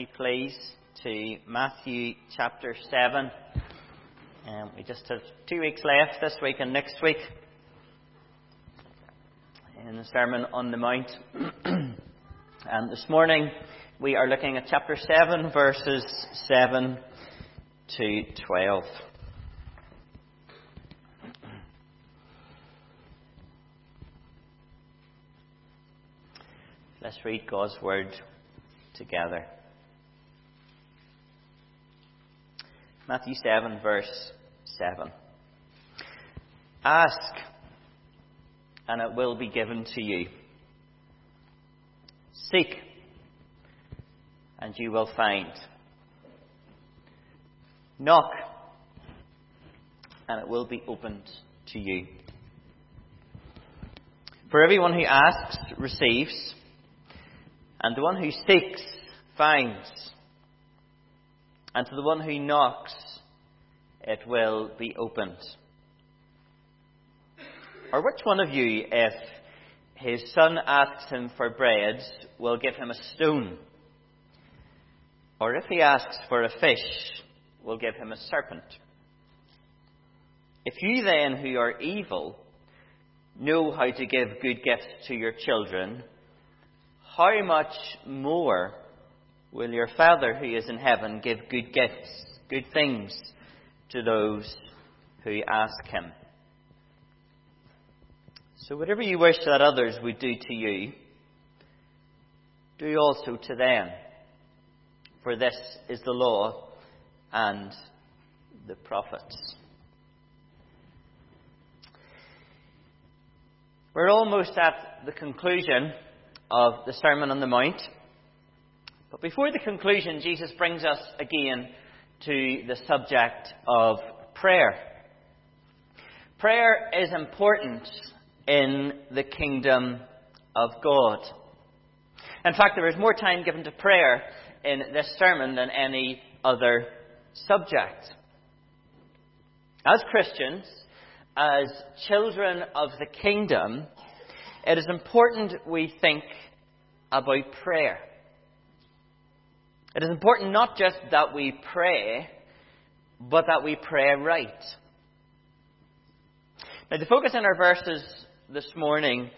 me, please, to Matthew chapter 7. Um, we just have two weeks left this week and next week in the Sermon on the Mount. and this morning we are looking at chapter 7, verses 7 to 12. Let's read God's Word together. Matthew 7, verse 7. Ask, and it will be given to you. Seek, and you will find. Knock, and it will be opened to you. For everyone who asks receives and the one who seeks finds. And to the one who knocks, it will be opened. Or which one of you, if his son asks him for bread, will give him a stone? Or if he asks for a fish, will give him a serpent? If you then, who are evil, know how to give good gifts to your children, how much more will your Father who is in heaven give good gifts, good things to those who ask him? So, whatever you wish that others would do to you, do also to them. For this is the law and the prophets. We're almost at the conclusion of the Sermon on the Mount. But before the conclusion, Jesus brings us again to the subject of prayer. Prayer is important in the kingdom of God. In fact, there is more time given to prayer in this sermon than any other subject. As Christians, as children of the kingdom, it is important we think about prayer. It is important not just that we pray, but that we pray right. Now, the focus in our verses this morning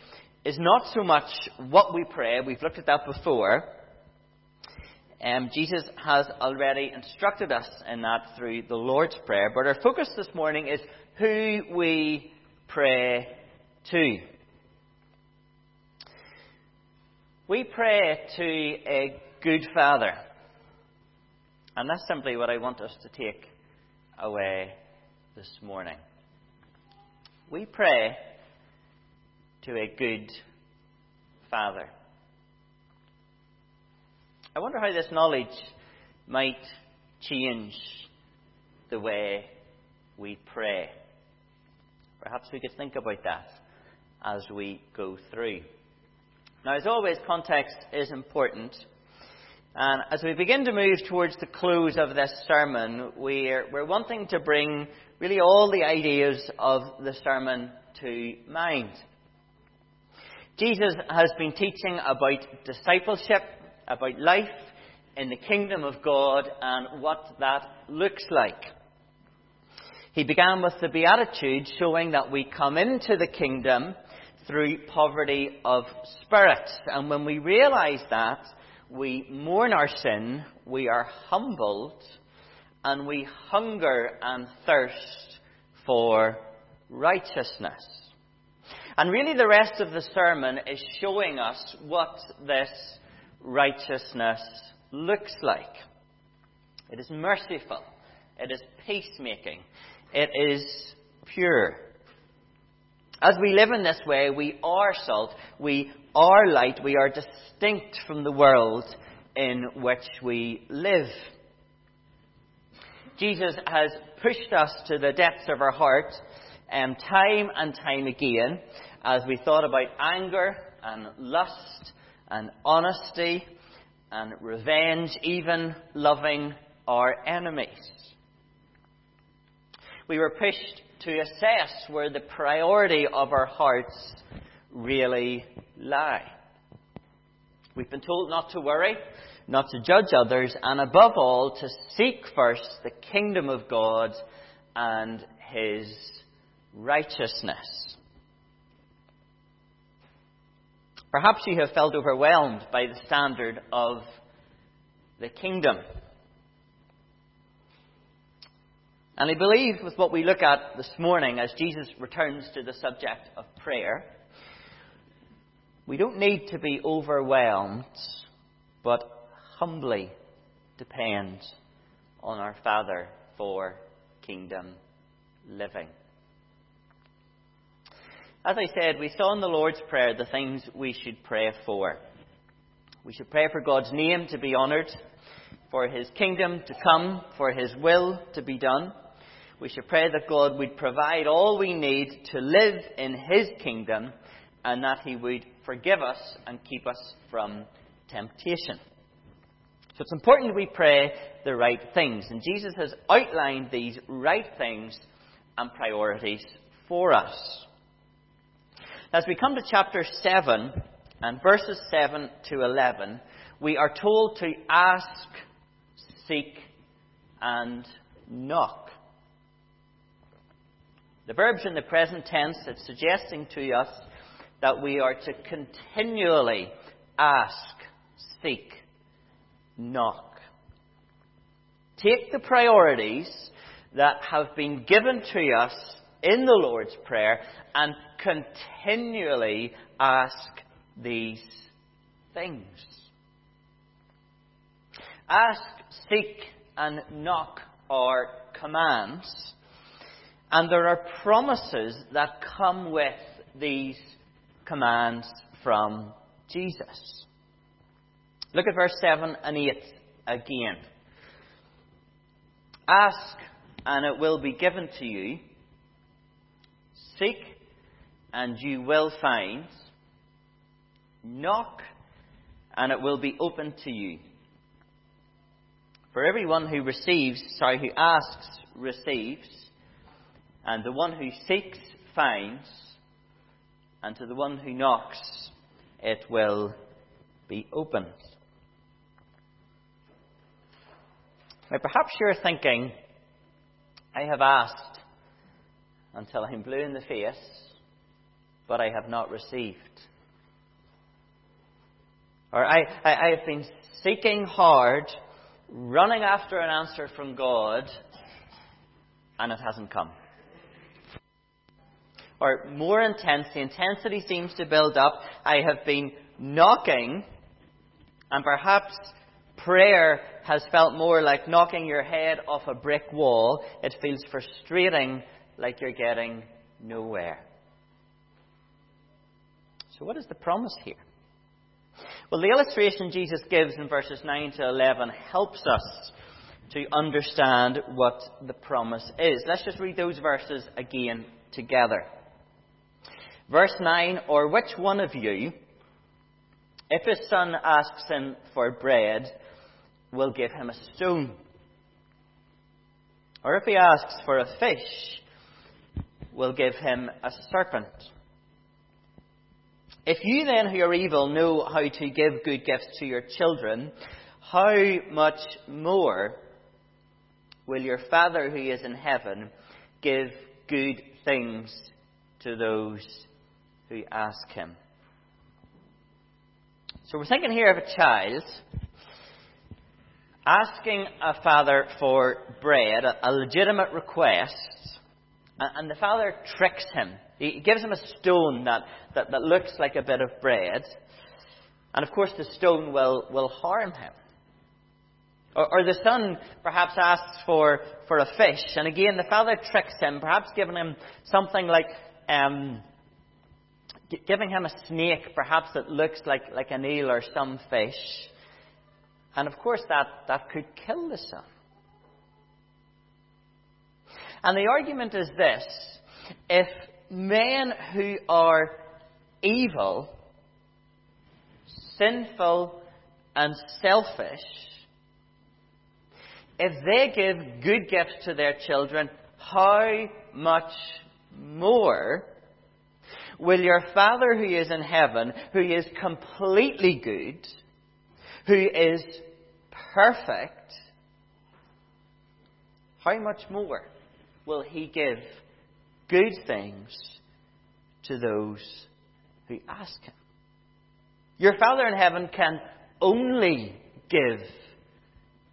is not so much what we pray, we've looked at that before. Um, Jesus has already instructed us in that through the Lord's Prayer, but our focus this morning is who we pray to. We pray to a good Father. And that's simply what I want us to take away this morning. We pray to a good Father. I wonder how this knowledge might change the way we pray. Perhaps we could think about that as we go through. Now, as always, context is important. And as we begin to move towards the close of this sermon, we're, we're wanting to bring really all the ideas of the sermon to mind. Jesus has been teaching about discipleship, about life in the kingdom of God, and what that looks like. He began with the Beatitudes, showing that we come into the kingdom through poverty of spirit. And when we realize that, we mourn our sin, we are humbled, and we hunger and thirst for righteousness. And really, the rest of the sermon is showing us what this righteousness looks like. It is merciful, it is peacemaking, it is pure. As we live in this way, we are salt, we are light, we are distinct from the world in which we live. Jesus has pushed us to the depths of our heart um, time and time again as we thought about anger and lust and honesty and revenge, even loving our enemies. We were pushed to assess where the priority of our hearts really lie. We've been told not to worry. not to judge others, and above all, to seek first the kingdom of God and his righteousness. Perhaps you have felt overwhelmed by the standard of the kingdom. And I believe with what we look at this morning as Jesus returns to the subject of prayer, we don't need to be overwhelmed, but humbly depend on our Father for kingdom living. As I said, we saw in the Lord's Prayer the things we should pray for. We should pray for God's name to be honoured, for His kingdom to come, for His will to be done. We should pray that God would provide all we need to live in His kingdom and that He would forgive us and keep us from temptation. So it's important we pray the right things. And Jesus has outlined these right things and priorities for us. As we come to chapter 7 and verses 7 to 11, we are told to ask, seek, and knock. The verb's in the present tense. It's suggesting to us that we are to continually ask, seek, knock. Take the priorities that have been given to us in the Lord's Prayer and continually ask these things. Ask, seek, and knock are commands, and there are promises that come with these commands from Jesus. Look at verse 7 and 8 again. Ask, and it will be given to you. Seek, and you will find. Knock, and it will be opened to you. For everyone who receives, sorry, who asks, receives, and the one who seeks, finds, and to the one who knocks, it will be opened. Now, perhaps you're thinking, I have asked until I'm blue in the face, but I have not received. Or I, I, I have been seeking hard, running after an answer from God, and it hasn't come. Or more intense, the intensity seems to build up. I have been knocking, and perhaps Prayer has felt more like knocking your head off a brick wall. It feels frustrating, like you're getting nowhere. So, what is the promise here? Well, the illustration Jesus gives in verses 9 to 11 helps us to understand what the promise is. Let's just read those verses again together. Verse 9 Or which one of you, if his son asks him for bread, will give him a stone. Or if he asks for a fish, will give him a serpent. If you then who are evil know how to give good gifts to your children, how much more will your Father who is in heaven give good things to those who ask him? So we're thinking here of a child asking a father for bread, a legitimate request, and the father tricks him. He gives him a stone that, that, that looks like a bit of bread, and of course the stone will, will harm him. Or, or the son perhaps asks for, for a fish, and again the father tricks him, perhaps giving him something like um, giving him a snake, perhaps that looks like, like an eel or some fish. And of course, that, that could kill the son. And the argument is this if men who are evil, sinful, and selfish, if they give good gifts to their children, how much more will your Father who is in heaven, who is completely good, who is perfect, how much more will He give good things to those who ask Him? Your Father in heaven can only give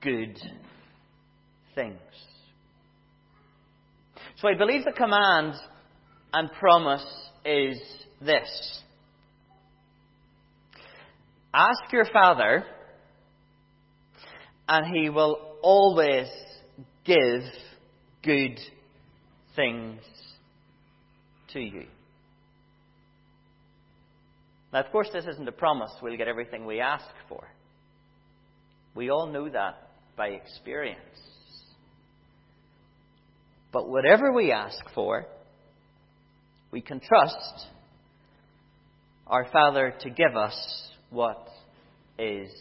good things. So I believe the command and promise is this Ask your Father, and He will always give good things to you. Now, of course, this isn't a promise we'll get everything we ask for. We all know that by experience. But whatever we ask for, we can trust our Father to give us what is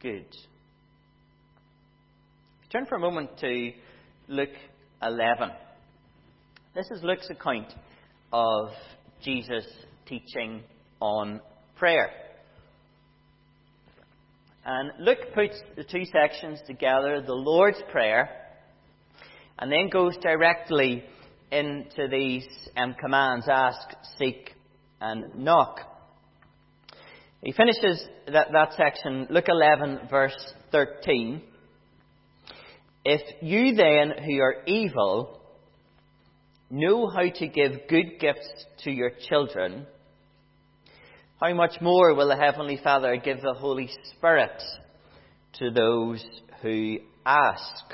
good. Turn for a moment to Luke 11. This is Luke's account of Jesus' teaching on prayer. And Luke puts the two sections together, the Lord's Prayer, and then goes directly into these um, commands ask, seek, and knock. He finishes that, that section, Luke 11, verse 13. If you then, who are evil, know how to give good gifts to your children, how much more will the Heavenly Father give the Holy Spirit to those who ask?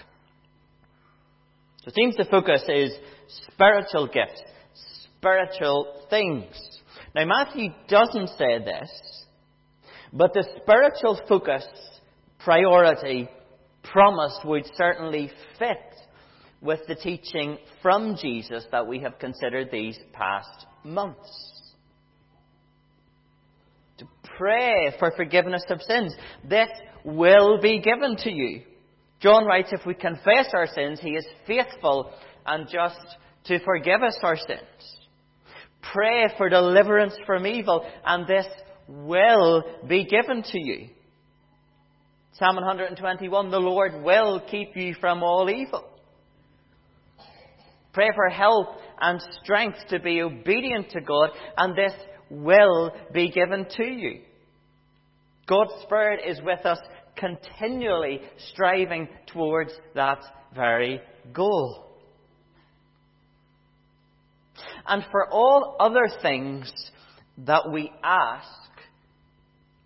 So it seems the focus is spiritual gifts, spiritual things. Now Matthew doesn't say this, but the spiritual focus, priority, promise would certainly fit with the teaching from Jesus that we have considered these past months to pray for forgiveness of sins. This will be given to you. John writes, if we confess our sins, he is faithful and just to forgive us our sins. Pray for deliverance from evil, and this will be given to you. Psalm 121, the Lord will keep you from all evil. Pray for help and strength to be obedient to God, and this will be given to you. God's Spirit is with us continually striving towards that very goal. And for all other things that we ask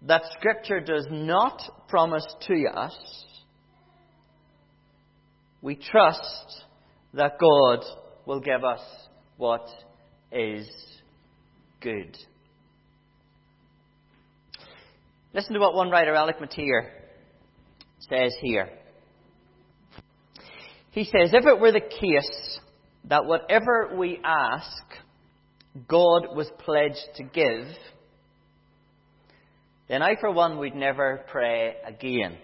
that Scripture does not promise to us, we trust that God will give us what is good. Listen to what one writer, Alec Motyer, says here. He says, If it were the case that whatever we ask, God was pledged to give, then I, for one, would never pray again.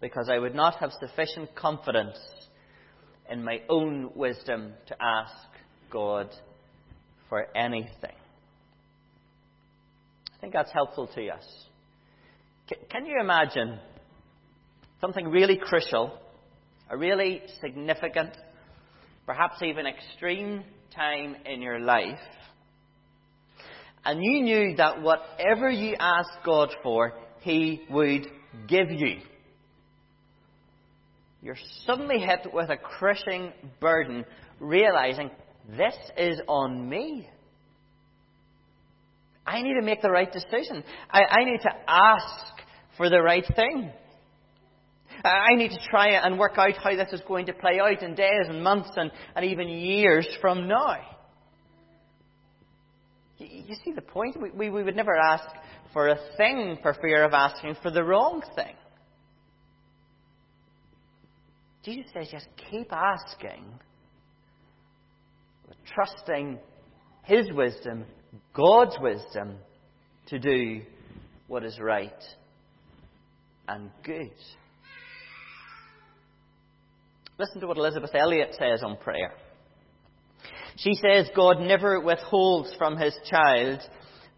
Because I would not have sufficient confidence in my own wisdom to ask God for anything. I think that's helpful to us. Can you imagine something really crucial, a really significant, perhaps even extreme time in your life, and you knew that whatever you asked God for, He would give you? You're suddenly hit with a crushing burden, realizing this is on me. I need to make the right decision. I, I need to ask for the right thing. I need to try and work out how this is going to play out in days and months and, and even years from now. You, you see the point? We, we, we would never ask for a thing for fear of asking for the wrong thing. Jesus says just keep asking, trusting His wisdom God's wisdom to do what is right and good. Listen to what Elisabeth Elliot says on prayer. She says, God never withholds from his child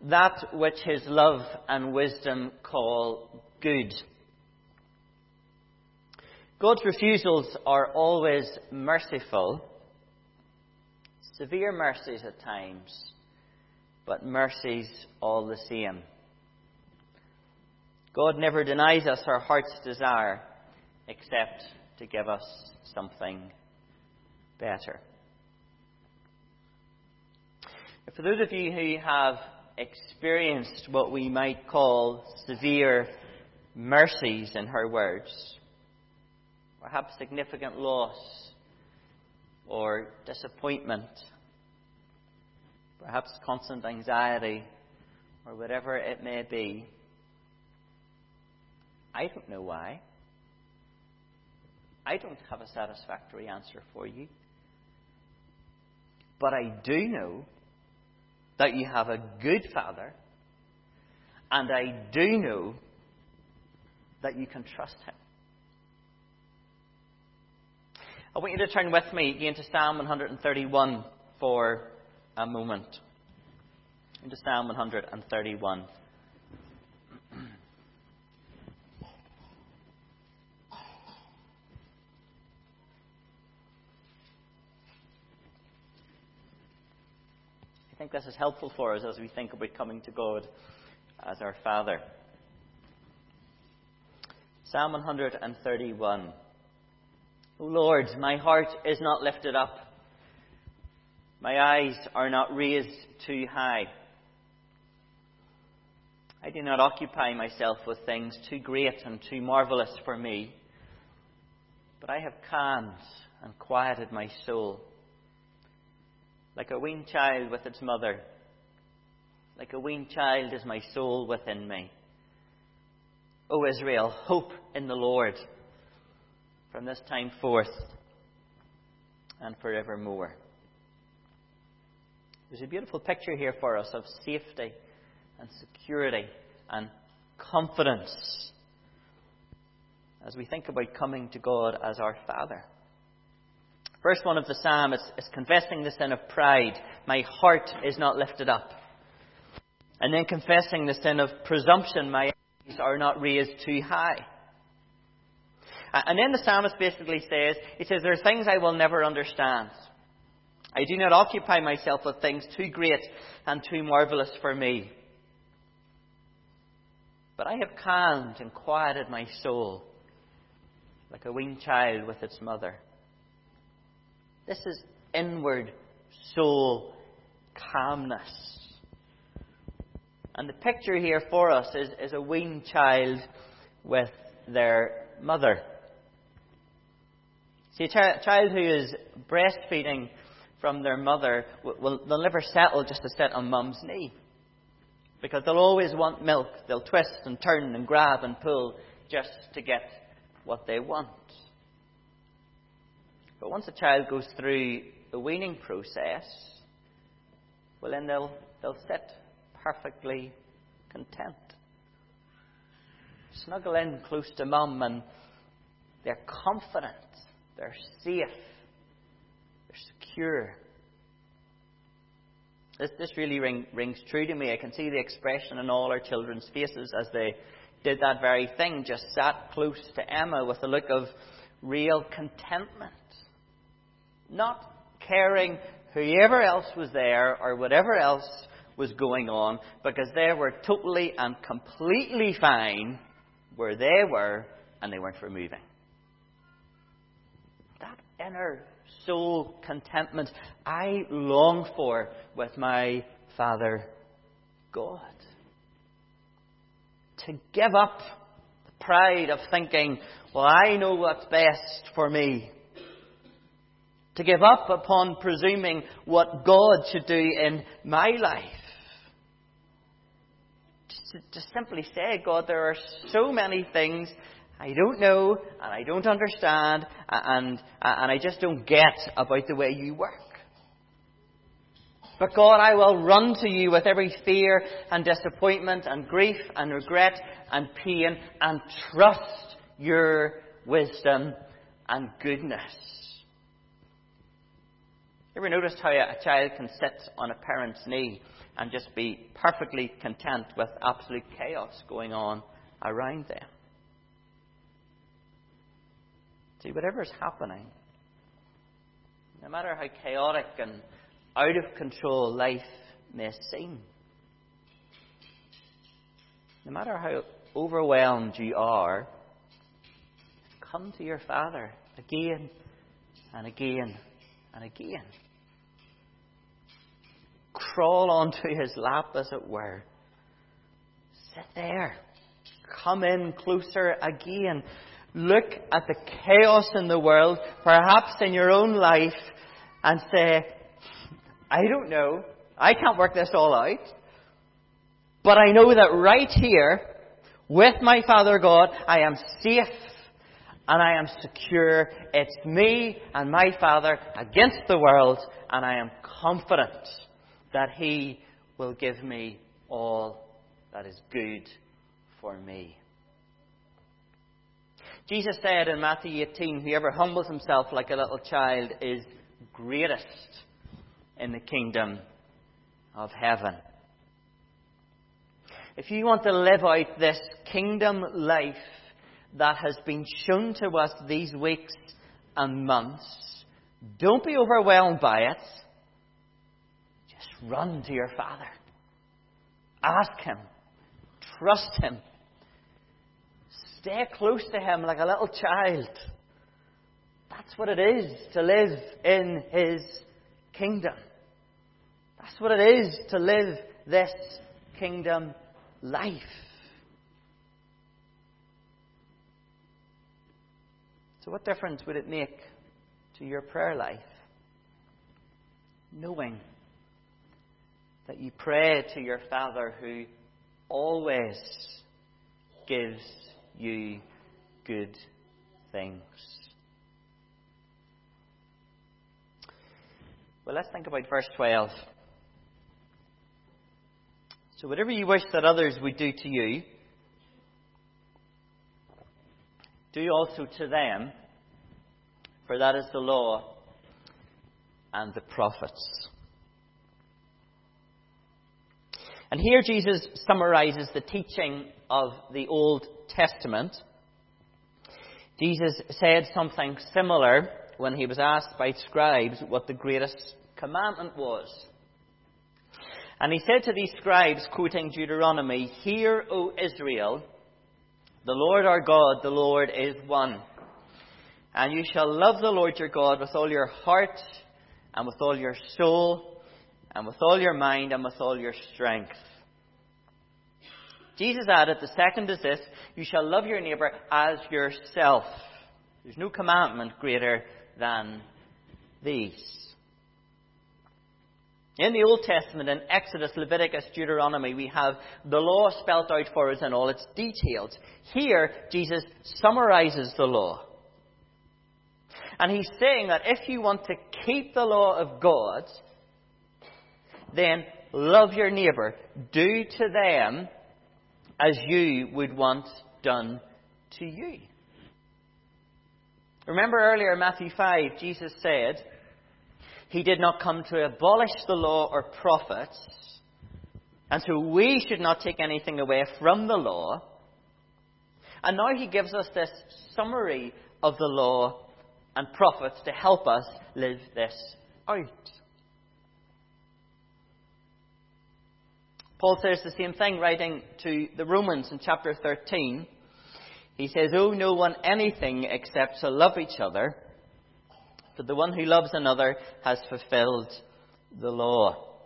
that which his love and wisdom call good. God's refusals are always merciful, severe mercies at times, but mercies all the same. God never denies us our heart's desire except to give us something better. For those of you who have experienced what we might call severe mercies in her words, perhaps significant loss or disappointment, perhaps constant anxiety, or whatever it may be. I don't know why. I don't have a satisfactory answer for you. But I do know that you have a good Father, and I do know that you can trust Him. I want you to turn with me into Psalm 131 for a moment. Into Psalm 131. I think this is helpful for us as we think about coming to God as our Father. Psalm 131. O Lord, my heart is not lifted up. My eyes are not raised too high. I do not occupy myself with things too great and too marvelous for me, but I have calmed and quieted my soul. Like a weaned child with its mother, like a weaned child is my soul within me. O Israel, hope in the Lord from this time forth and forevermore. There's a beautiful picture here for us of safety and security and confidence as we think about coming to God as our Father. First one of the psalm is, is confessing the sin of pride. My heart is not lifted up. And then confessing the sin of presumption. My eyes are not raised too high. And then the psalmist basically says, he says, there are things I will never understand. I do not occupy myself with things too great and too marvelous for me. But I have calmed and quieted my soul like a weaned child with its mother. This is inward soul calmness. And the picture here for us is, is a weaned child with their mother. See, a child who is breastfeeding from their mother, will, they'll never settle just to sit on mum's knee. Because they'll always want milk. They'll twist and turn and grab and pull just to get what they want. But once a child goes through the weaning process, well, then they'll, they'll sit perfectly content. Snuggle in close to mum and they're confident they're safe. They're secure. This, this really ring, rings true to me. I can see the expression in all our children's faces as they did that very thing, just sat close to Emma with a look of real contentment. Not caring whoever else was there or whatever else was going on, because they were totally and completely fine where they were and they weren't removing That inner soul contentment I long for with my Father God. To give up the pride of thinking, well, I know what's best for me. To give up upon presuming what God should do in my life. Just to just simply say, God, there are so many things I don't know, and I don't understand, and, and I just don't get about the way you work. But God, I will run to you with every fear and disappointment and grief and regret and pain and trust your wisdom and goodness. Ever noticed how a child can sit on a parent's knee and just be perfectly content with absolute chaos going on around them? See, whatever is happening, no matter how chaotic and out of control life may seem, no matter how overwhelmed you are, come to your Father again and again and again. Crawl onto his lap, as it were. Sit there. Come in closer again. Look at the chaos in the world, perhaps in your own life, and say, I don't know. I can't work this all out. But I know that right here, with my Father God, I am safe and I am secure. It's me and my Father against the world, and I am confident that He will give me all that is good for me. Jesus said in Matthew 18, Whoever humbles himself like a little child is greatest in the kingdom of heaven. If you want to live out this kingdom life that has been shown to us these weeks and months, don't be overwhelmed by it. Just run to your Father. Ask Him. Trust Him. Stay close to Him like a little child. That's what it is to live in His kingdom. That's what it is to live this kingdom life. So, what difference would it make to your prayer life? Knowing that you pray to your Father who always gives you good things. Well, let's think about verse 12. So, whatever you wish that others would do to you, do also to them, for that is the law and the prophets. And here Jesus summarizes the teaching of the Old Testament. Jesus said something similar when he was asked by scribes what the greatest commandment was. And he said to these scribes, quoting Deuteronomy, Hear, O Israel, the Lord our God, the Lord is one. And you shall love the Lord your God with all your heart, and with all your soul, and with all your mind, and with all your strength. Jesus added, The second is this you shall love your neighbour as yourself. There's no commandment greater than these. In the Old Testament, in Exodus, Leviticus, Deuteronomy, we have the law spelt out for us in all its details. Here, Jesus summarizes the law. And he's saying that if you want to keep the law of God, then love your neighbour. Do to them as you would want done to you. Remember earlier in Matthew 5, Jesus said, he did not come to abolish the law or prophets, and so we should not take anything away from the law. And now he gives us this summary of the law and prophets to help us live this out. Paul says the same thing writing to the Romans in chapter 13. He says, Owe no one anything except to love each other for the one who loves another has fulfilled the law.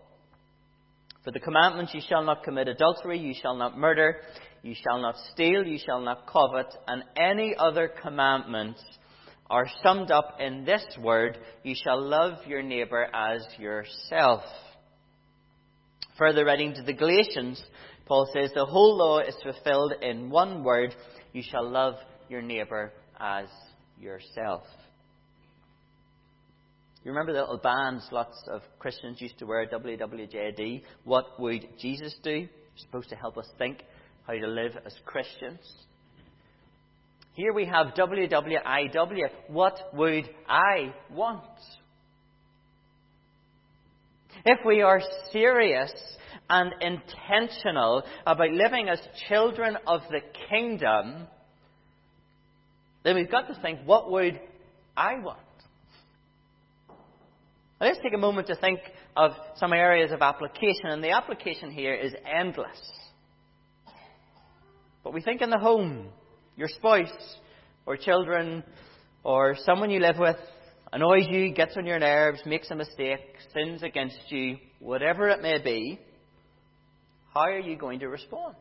For the commandments, you shall not commit adultery, you shall not murder, you shall not steal, you shall not covet, and any other commandments are summed up in this word, you shall love your neighbour as yourself. Further writing to the Galatians, Paul says the whole law is fulfilled in one word, you shall love your neighbour as yourself. You remember the little bands lots of Christians used to wear, WWJD? What would Jesus do? supposed to help us think how to live as Christians. Here we have WWIW. What would I want? If we are serious and intentional about living as children of the kingdom, then we've got to think, what would I want? Now, let's take a moment to think of some areas of application, and the application here is endless. But we think in the home, your spouse, or children, or someone you live with annoys you, gets on your nerves, makes a mistake, sins against you, whatever it may be, how are you going to respond?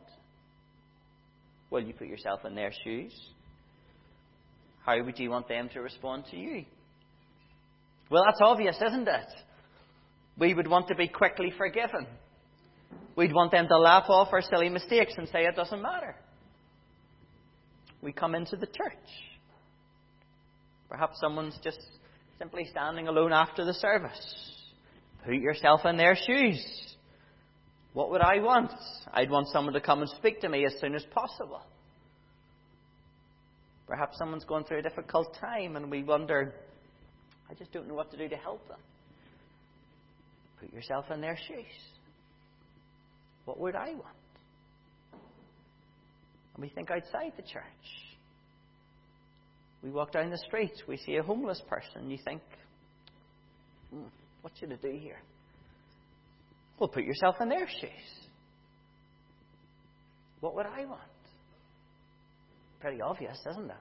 Will you put yourself in their shoes? How would you want them to respond to you? Well, that's obvious, isn't it? We would want to be quickly forgiven. We'd want them to laugh off our silly mistakes and say it doesn't matter. We come into the church. Perhaps someone's just simply standing alone after the service. Put yourself in their shoes. What would I want? I'd want someone to come and speak to me as soon as possible. Perhaps someone's going through a difficult time and we wonder, I just don't know what to do to help them. Put yourself in their shoes. What would I want? We think outside the church. We walk down the street, we see a homeless person, you think, hmm, what should I do here? Well, put yourself in their shoes. What would I want? Pretty obvious, isn't it?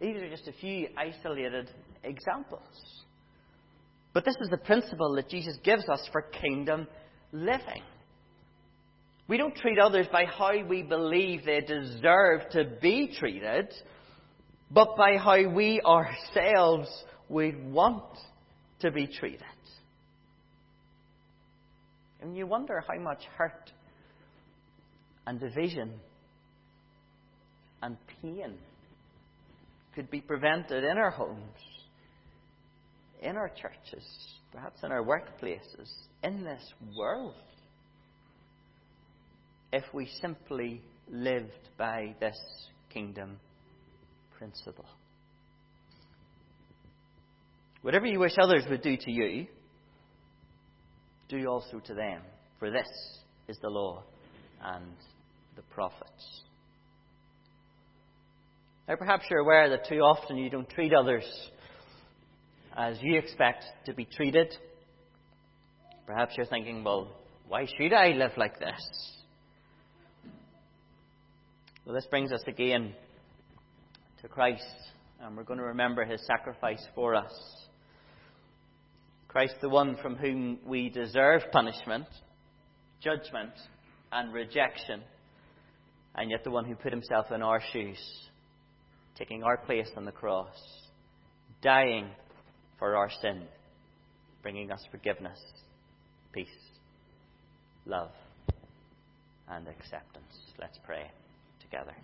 These are just a few isolated examples. But this is the principle that Jesus gives us for kingdom living. We don't treat others by how we believe they deserve to be treated, but by how we ourselves would want to be treated. And you wonder how much hurt and division and pain could be prevented in our homes, in our churches, perhaps in our workplaces, in this world, if we simply lived by this kingdom principle. Whatever you wish others would do to you, do also to them, for this is the law and the prophets. Now, perhaps you're aware that too often you don't treat others as you expect to be treated. Perhaps you're thinking, well, why should I live like this? Well, this brings us again to Christ, and we're going to remember his sacrifice for us. Christ, the one from whom we deserve punishment, judgment, and rejection, and yet the one who put himself in our shoes taking our place on the cross, dying for our sin, bringing us forgiveness, peace, love, and acceptance. Let's pray together.